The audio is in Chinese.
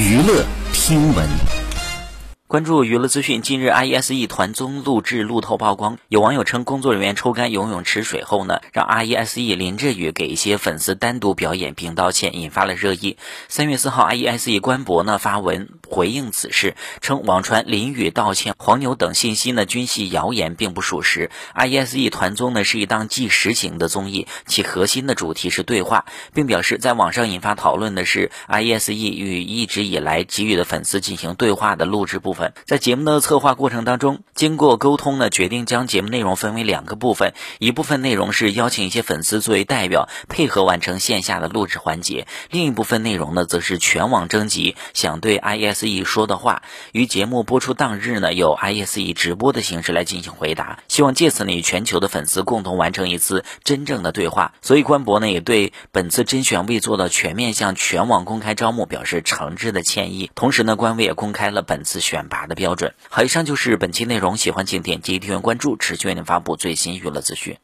娱乐听闻。关注娱乐资讯，近日 IESE 团综录制路透曝光，有网友称工作人员抽干游泳池水后呢，让 IESE 林志宇给一些粉丝单独表演并道歉，引发了热议。三月四号，IESE 官博呢发文回应此事，称网传林雨道歉、黄牛等信息呢均系谣言，并不属实。I S E 团综呢是一档纪实型的综艺，其核心的主题是对话，并表示在网上引发讨论的是 I S E 与一直以来给予的粉丝进行对话的录制部分。在节目的策划过程当中，经过沟通呢，决定将节目内容分为两个部分，一部分内容是邀请一些粉丝作为代表，配合完成线下的录制环节；另一部分内容呢，则是全网征集想对 ISE ISE 说的话，于节目播出当日呢，有 ISE 直播的形式来进行回答，希望借此呢，与全球的粉丝共同完成一次真正的对话。所以官博呢，也对本次甄选未做到全面向全网公开招募表示诚挚的歉意，同时呢，官微也公开了本次选。拔的标准。好，以上就是本期内容，喜欢请点击订阅关注，持续为您发布最新娱乐资讯。